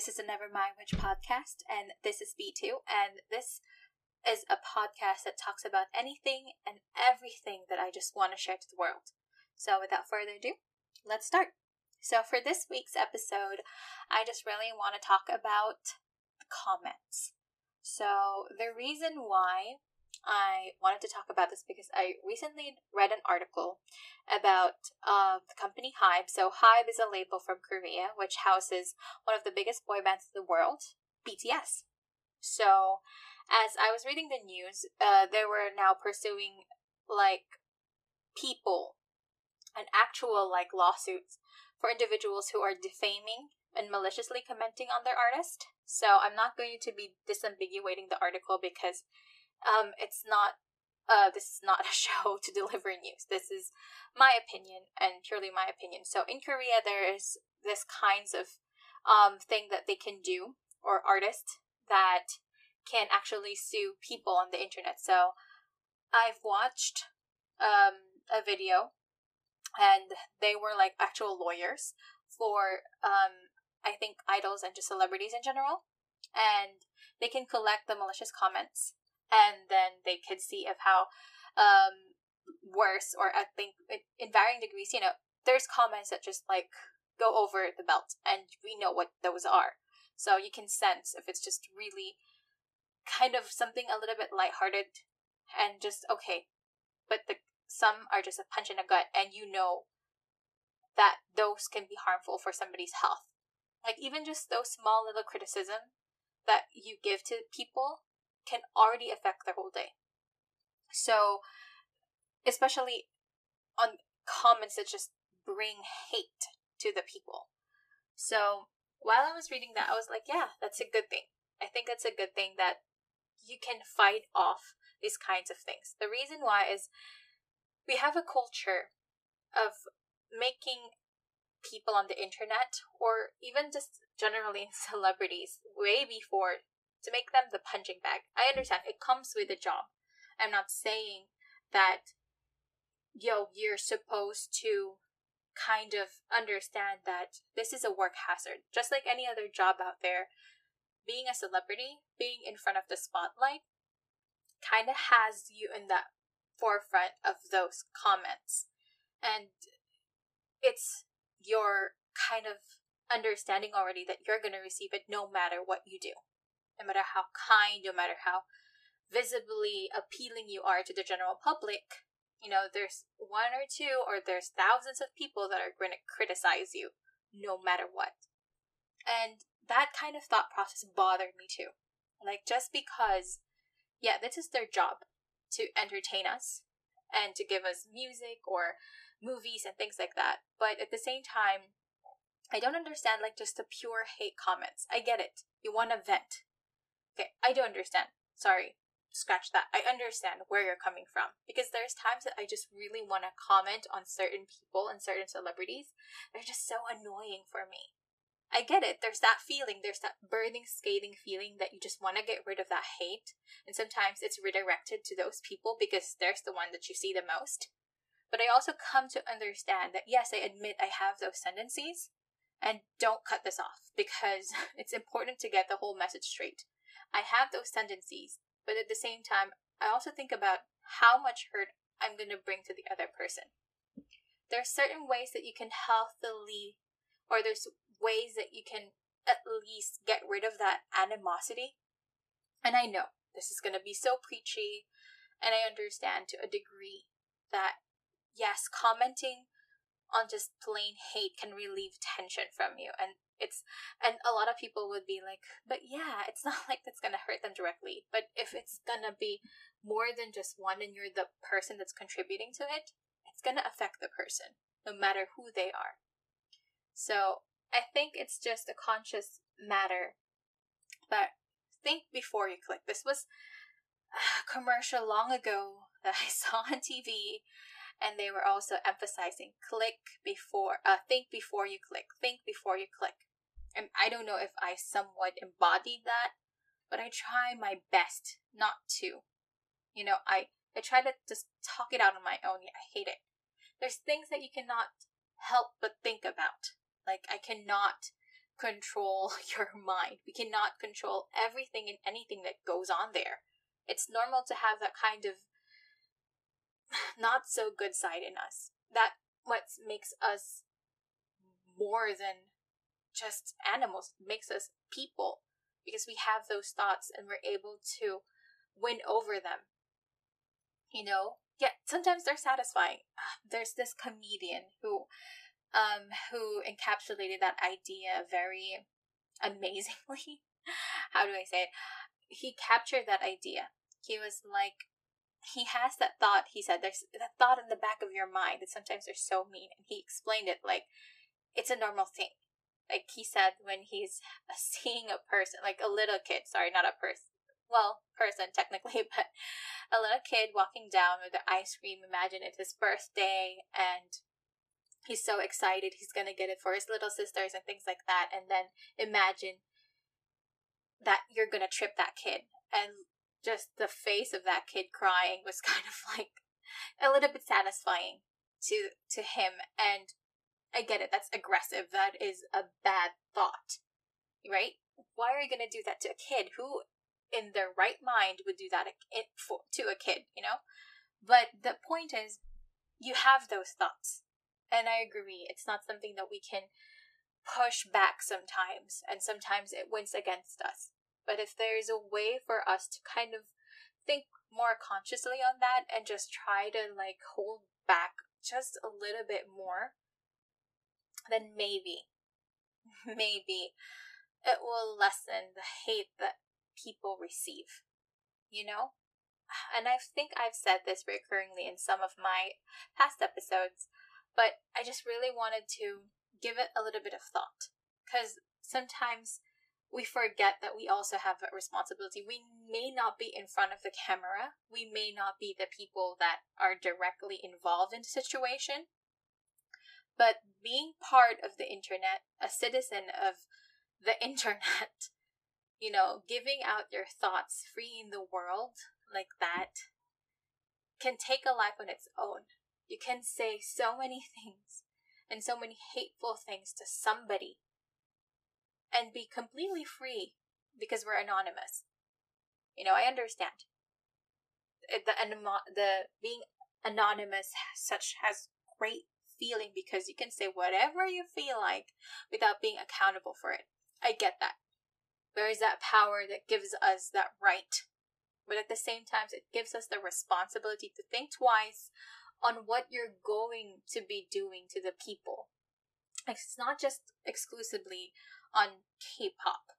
This is a Never Mind Witch podcast, and this is B2, and this is a podcast that talks about anything and everything that I just want to share to the world. So, without further ado, let's start. So, for this week's episode, I just really want to talk about comments. So, the reason why I wanted to talk about this because I recently read an article about uh, the company Hybe. So, Hybe is a label from Korea which houses one of the biggest boy bands in the world, BTS. So, as I was reading the news, uh, they were now pursuing like people and actual like lawsuits for individuals who are defaming and maliciously commenting on their artist. So I'm not going to be disambiguating the article because um, it's not. Uh, this is not a show to deliver news. This is my opinion and purely my opinion. So in Korea, there is this kinds of um, thing that they can do or artists that can actually sue people on the internet. So I've watched um, a video and they were like actual lawyers for um, I think idols and just celebrities in general. And they can collect the malicious comments and then they could see of how um, worse or I think in varying degrees, you know, there's comments that just like go over the belt and we know what those are. So you can sense if it's just really kind of something a little bit lighthearted and just okay. But the some are just a punch in the gut and you know that those can be harmful for somebody's health. Like even just those small little criticism that you give to people can already affect their whole day. So especially on comments that just bring hate to the people. So while I was reading that, I was like, yeah, that's a good thing. I think that's a good thing that you can fight off these kinds of things. The reason why is we have a culture of making people on the internet or even just generally celebrities way before to make them the punching bag. I understand it comes with a job. I'm not saying that yo you're supposed to kind of understand that this is a work hazard just like any other job out there being a celebrity, being in front of the spotlight, kind of has you in the forefront of those comments. And it's your kind of understanding already that you're going to receive it no matter what you do. No matter how kind, no matter how visibly appealing you are to the general public, you know, there's one or two or there's thousands of people that are going to criticize you no matter what. And that kind of thought process bothered me too. Like, just because, yeah, this is their job to entertain us and to give us music or movies and things like that. But at the same time, I don't understand like just the pure hate comments. I get it. You want to vent. Okay, I do understand. Sorry, scratch that. I understand where you're coming from because there's times that I just really want to comment on certain people and certain celebrities. They're just so annoying for me. I get it. There's that feeling. There's that burning, scathing feeling that you just want to get rid of that hate. And sometimes it's redirected to those people because there's the one that you see the most. But I also come to understand that yes, I admit I have those tendencies. And don't cut this off because it's important to get the whole message straight. I have those tendencies, but at the same time, I also think about how much hurt I'm going to bring to the other person. There are certain ways that you can healthily, or there's ways that you can at least get rid of that animosity. And I know this is going to be so preachy, and I understand to a degree that yes, commenting on just plain hate can relieve tension from you and it's and a lot of people would be like but yeah it's not like that's gonna hurt them directly but if it's gonna be more than just one and you're the person that's contributing to it it's gonna affect the person no matter who they are so I think it's just a conscious matter. But think before you click. This was a commercial long ago that I saw on TV, and they were also emphasizing click before, uh, think before you click, think before you click. And I don't know if I somewhat embodied that, but I try my best not to. You know, I I try to just talk it out on my own. I hate it. There's things that you cannot help but think about. Like, I cannot control your mind. We cannot control everything and anything that goes on there. It's normal to have that kind of not so good side in us. That what makes us more than just animals, makes us people because we have those thoughts and we're able to win over them. You know, yeah, sometimes they're satisfying. Uh, there's this comedian who um who encapsulated that idea very amazingly. How do I say it? He captured that idea. He was like he has that thought, he said, there's that thought in the back of your mind that sometimes they're so mean. And he explained it like it's a normal thing. Like he said when he's seeing a person, like a little kid, sorry, not a person, well, person technically, but a little kid walking down with the ice cream. Imagine it's his birthday and he's so excited he's gonna get it for his little sisters and things like that. And then imagine that you're gonna trip that kid. And just the face of that kid crying was kind of like a little bit satisfying to to him and I get it that's aggressive that is a bad thought right why are you going to do that to a kid who in their right mind would do that to a kid, you know? But the point is, you have those thoughts. And I agree, it's not something that we can push back sometimes, and sometimes it wins against us. But if there's a way for us to kind of think more consciously on that and just try to like hold back just a little bit more, then maybe, maybe it will lessen the hate that people receive. You know? And I think I've said this recurringly in some of my past episodes, but I just really wanted to give it a little bit of thought. Because sometimes we forget that we also have a responsibility. We may not be in front of the camera, we may not be the people that are directly involved in the situation, but being part of the internet, a citizen of the internet, you know, giving out your thoughts, freeing the world like that can take a life on its own. You can say so many things and so many hateful things to somebody and be completely free because we're anonymous. You know, I understand. The the being anonymous such has great feeling because you can say whatever you feel like without being accountable for it. I get that. There is that power that gives us that right. But at the same time, it gives us the responsibility to think twice on what you're going to be doing to the people. It's not just exclusively on K pop,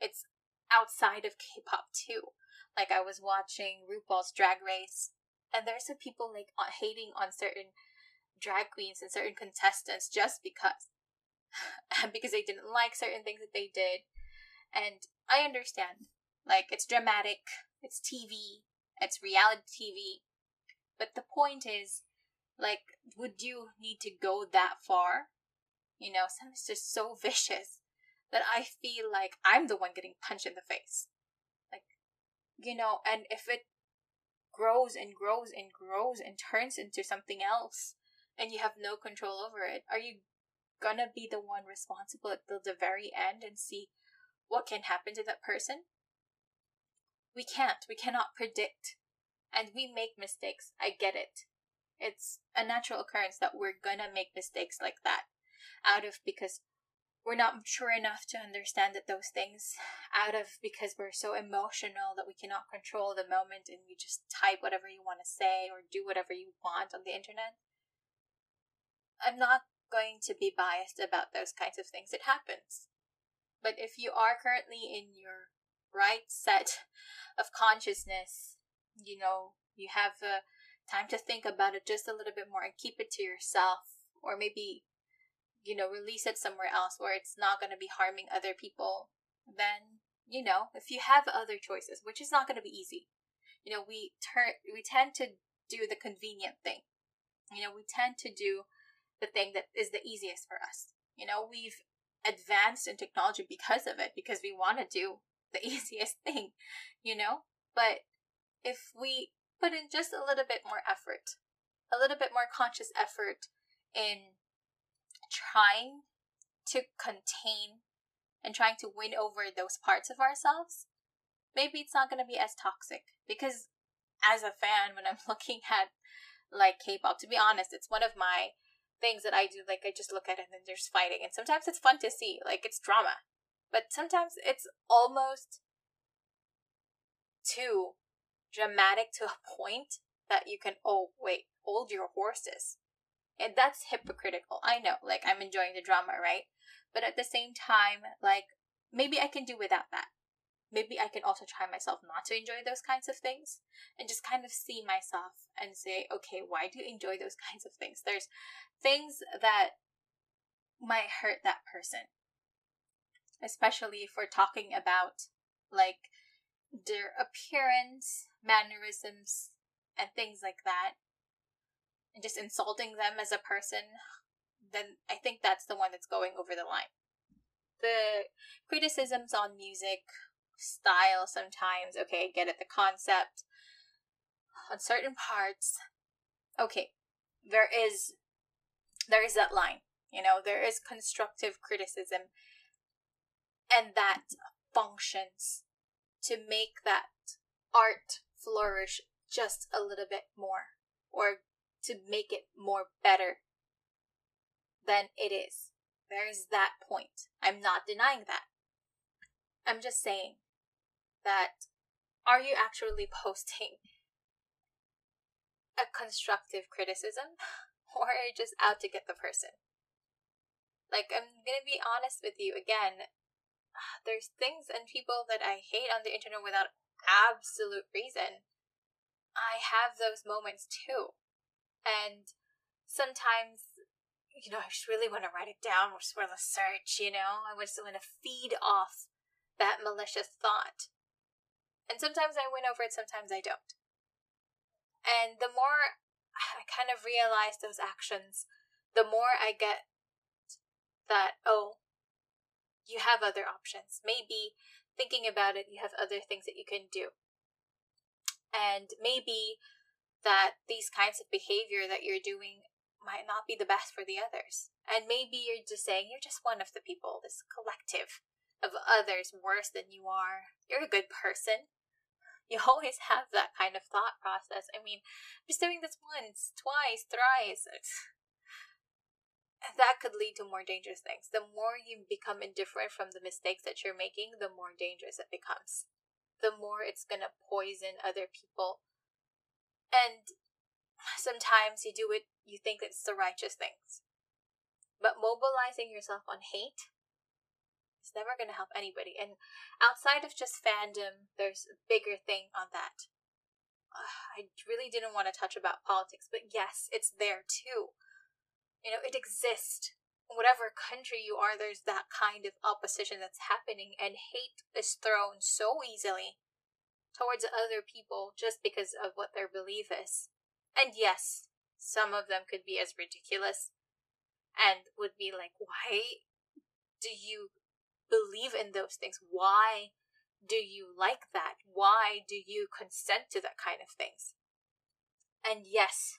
it's outside of K pop too. Like, I was watching RuPaul's Drag Race, and there's some people like hating on certain drag queens and certain contestants just because. because they didn't like certain things that they did and I understand. Like, it's dramatic, it's TV, it's reality TV. But the point is, like, would you need to go that far? You know, sometimes just so vicious that I feel like I'm the one getting punched in the face. Like, you know, and if it grows and grows and grows and turns into something else and you have no control over it, are you gonna be the one responsible at the very end and see what can happen to that person? We can't. We cannot predict. And we make mistakes. I get it. It's a natural occurrence that we're gonna make mistakes like that out of because we're not mature enough to understand that those things out of because we're so emotional that we cannot control the moment and you just type whatever you want to say or do whatever you want on the internet. I'm not going to be biased about those kinds of things. It happens. But if you are currently in your right set of consciousness, you know, you have time to think about it just a little bit more and keep it to yourself, or maybe, you know, release it somewhere else where it's not going to be harming other people, then, you know, if you have other choices, which is not going to be easy, you know, we turn, we tend to do the convenient thing. You know, we tend to do the thing that is the easiest for us. You know, we've advanced in technology because of it, because we want to do the easiest thing, you know? But if we put in just a little bit more effort, a little bit more conscious effort in trying to contain and trying to win over those parts of ourselves, maybe it's not going to be as toxic. Because as a fan, when I'm looking at like K-pop, to be honest, it's one of my things that I do. Like I just look at it and then there's fighting, and sometimes it's fun to see. Like it's drama, but sometimes it's almost too dramatic to a point that you can oh wait hold your horses and that's hypocritical i know like i'm enjoying the drama right but at the same time like maybe i can do without that maybe i can also try myself not to enjoy those kinds of things and just kind of see myself and say okay why do you enjoy those kinds of things there's things that might hurt that person especially if we're talking about like their appearance mannerisms and things like that and just insulting them as a person, then I think that's the one that's going over the line. The criticisms on music, style sometimes, okay, get it, the concept, on certain parts, okay, there is there is that line. You know, there is constructive criticism and that functions to make that art flourish just a little bit more or to make it more better than it is. There is that point. I'm not denying that. I'm just saying that are you actually posting a constructive criticism or are you just out to get the person? Like, I'm gonna be honest with you again. There's things and people that I hate on the internet without absolute reason. I have those moments too. And sometimes, you know, I just really want to write it down or want to search, you know, I just want to feed off that malicious thought. And sometimes I win over it, sometimes I don't. And the more I kind of realize those actions, the more I get that, oh, you have other options. Maybe thinking about it, you have other things that you can do. And maybe that these kinds of behavior that you're doing might not be the best for the others. And maybe you're just saying you're just one of the people, this collective of others worse than you are. You're a good person. You always have that kind of thought process. I mean, I'm just doing this once, twice, thrice. That could lead to more dangerous things. The more you become indifferent from the mistakes that you're making, the more dangerous it becomes. The more it's going to poison other people and sometimes you do it, you think it's the righteous things. But mobilizing yourself on hate is never going to help anybody. And outside of just fandom, there's a bigger thing on that. I really didn't want to touch about politics, but yes, it's there too. You know, it exists. Whatever country you are, there's that kind of opposition that's happening, and hate is thrown so easily towards other people just because of what their belief is. And yes, some of them could be as ridiculous and would be like, why do you believe in those things? Why do you like that? Why do you consent to that kind of things? And yes,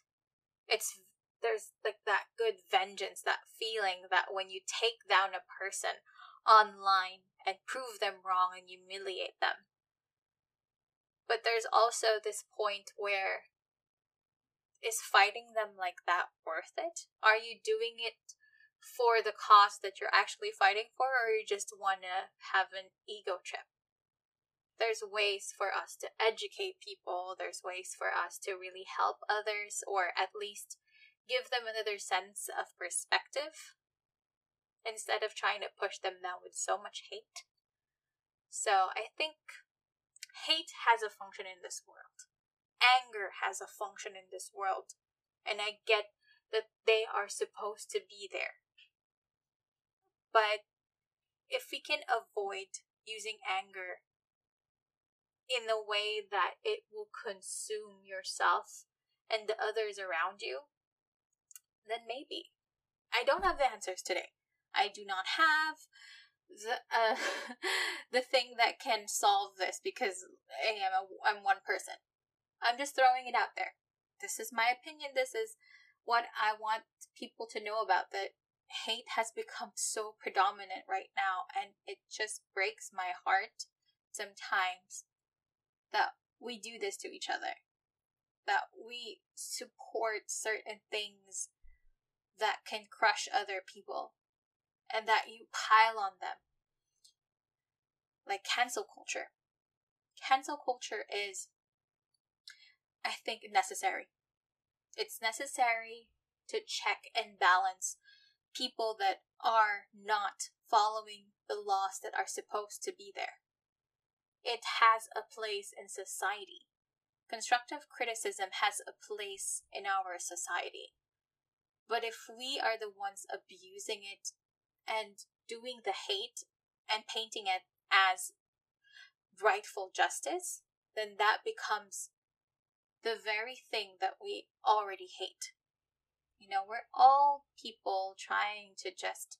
it's there's like that good vengeance, that feeling that when you take down a person online and prove them wrong and humiliate them, but there's also this point where is fighting them like that worth it? Are you doing it for the cause that you're actually fighting for, or you just want to have an ego trip? There's ways for us to educate people, there's ways for us to really help others, or at least give them another sense of perspective instead of trying to push them down with so much hate. So I think Hate has a function in this world. Anger has a function in this world. And I get that they are supposed to be there. But if we can avoid using anger in the way that it will consume yourself and the others around you, then maybe. I don't have the answers today. I do not have the uh, the thing that can solve this because I am a, I'm one person. I'm just throwing it out there. This is my opinion. This is what I want people to know about that hate has become so predominant right now, and it just breaks my heart sometimes that we do this to each other. That we support certain things that can crush other people and that you pile on them. Like cancel culture. Cancel culture is, I think, necessary. It's necessary to check and balance people that are not following the laws that are supposed to be there. It has a place in society. Constructive criticism has a place in our society. But if we are the ones abusing it and doing the hate and painting it as rightful justice, then that becomes the very thing that we already hate. You know, we're all people trying to just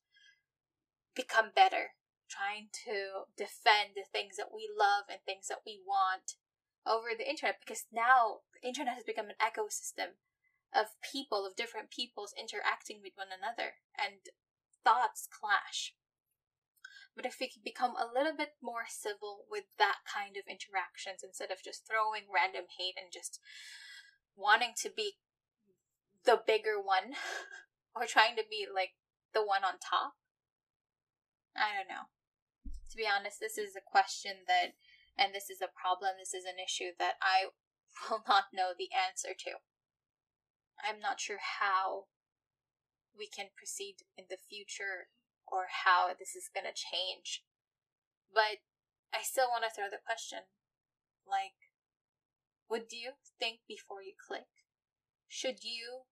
become better, trying to defend the things that we love and things that we want over the internet because now the internet has become an ecosystem of people, of different peoples interacting with one another and thoughts clash. But if we could become a little bit more civil with that kind of interactions instead of just throwing random hate and just wanting to be the bigger one or trying to be like the one on top? I don't know. To be honest, this is a question that, and this is a problem, this is an issue that I will not know the answer to. I'm not sure how we can proceed in the future or how this is going to change. But I still want to throw the question like, would you think before you click? Should you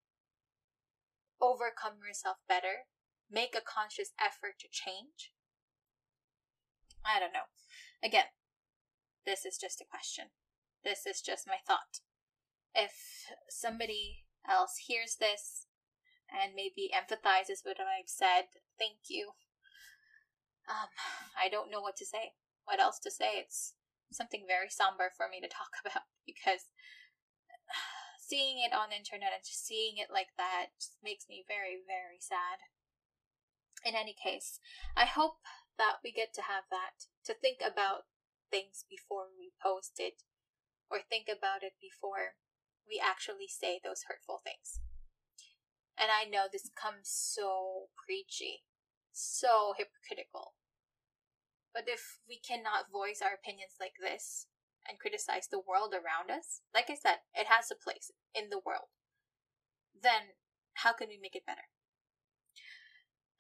overcome yourself better? Make a conscious effort to change? I don't know. Again, this is just a question. This is just my thought. If somebody else hears this and maybe empathizes with what I've said, thank you. Um, I don't know what to say. What else to say? It's something very somber for me to talk about because seeing it on the internet and just seeing it like that just makes me very, very sad. In any case, I hope that we get to have that, to think about things before we post it, or think about it before we actually say those hurtful things. And I know this comes so preachy, so hypocritical. But if we cannot voice our opinions like this, and criticize the world around us, like I said, it has a place in the world, then how can we make it better?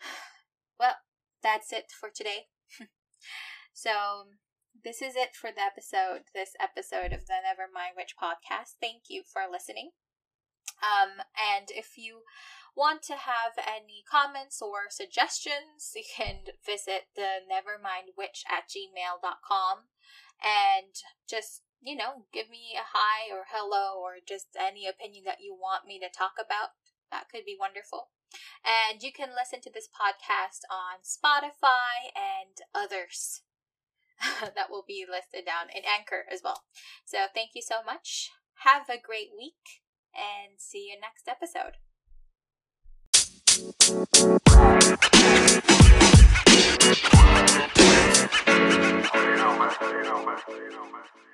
Well, that's it for today. so, this is it for the episode, this episode of the Nevermind Witch podcast. Thank you for listening. Um, and if you want to have any comments or suggestions, you can visit the nevermindwitch at gmail.com and just you know give me a hi or hello or just any opinion that you want me to talk about. That could be wonderful. And you can listen to this podcast on spotify and others. That will be listed down in anchor as well. So thank you so much. Have a great week and see you next episode you know, man. You.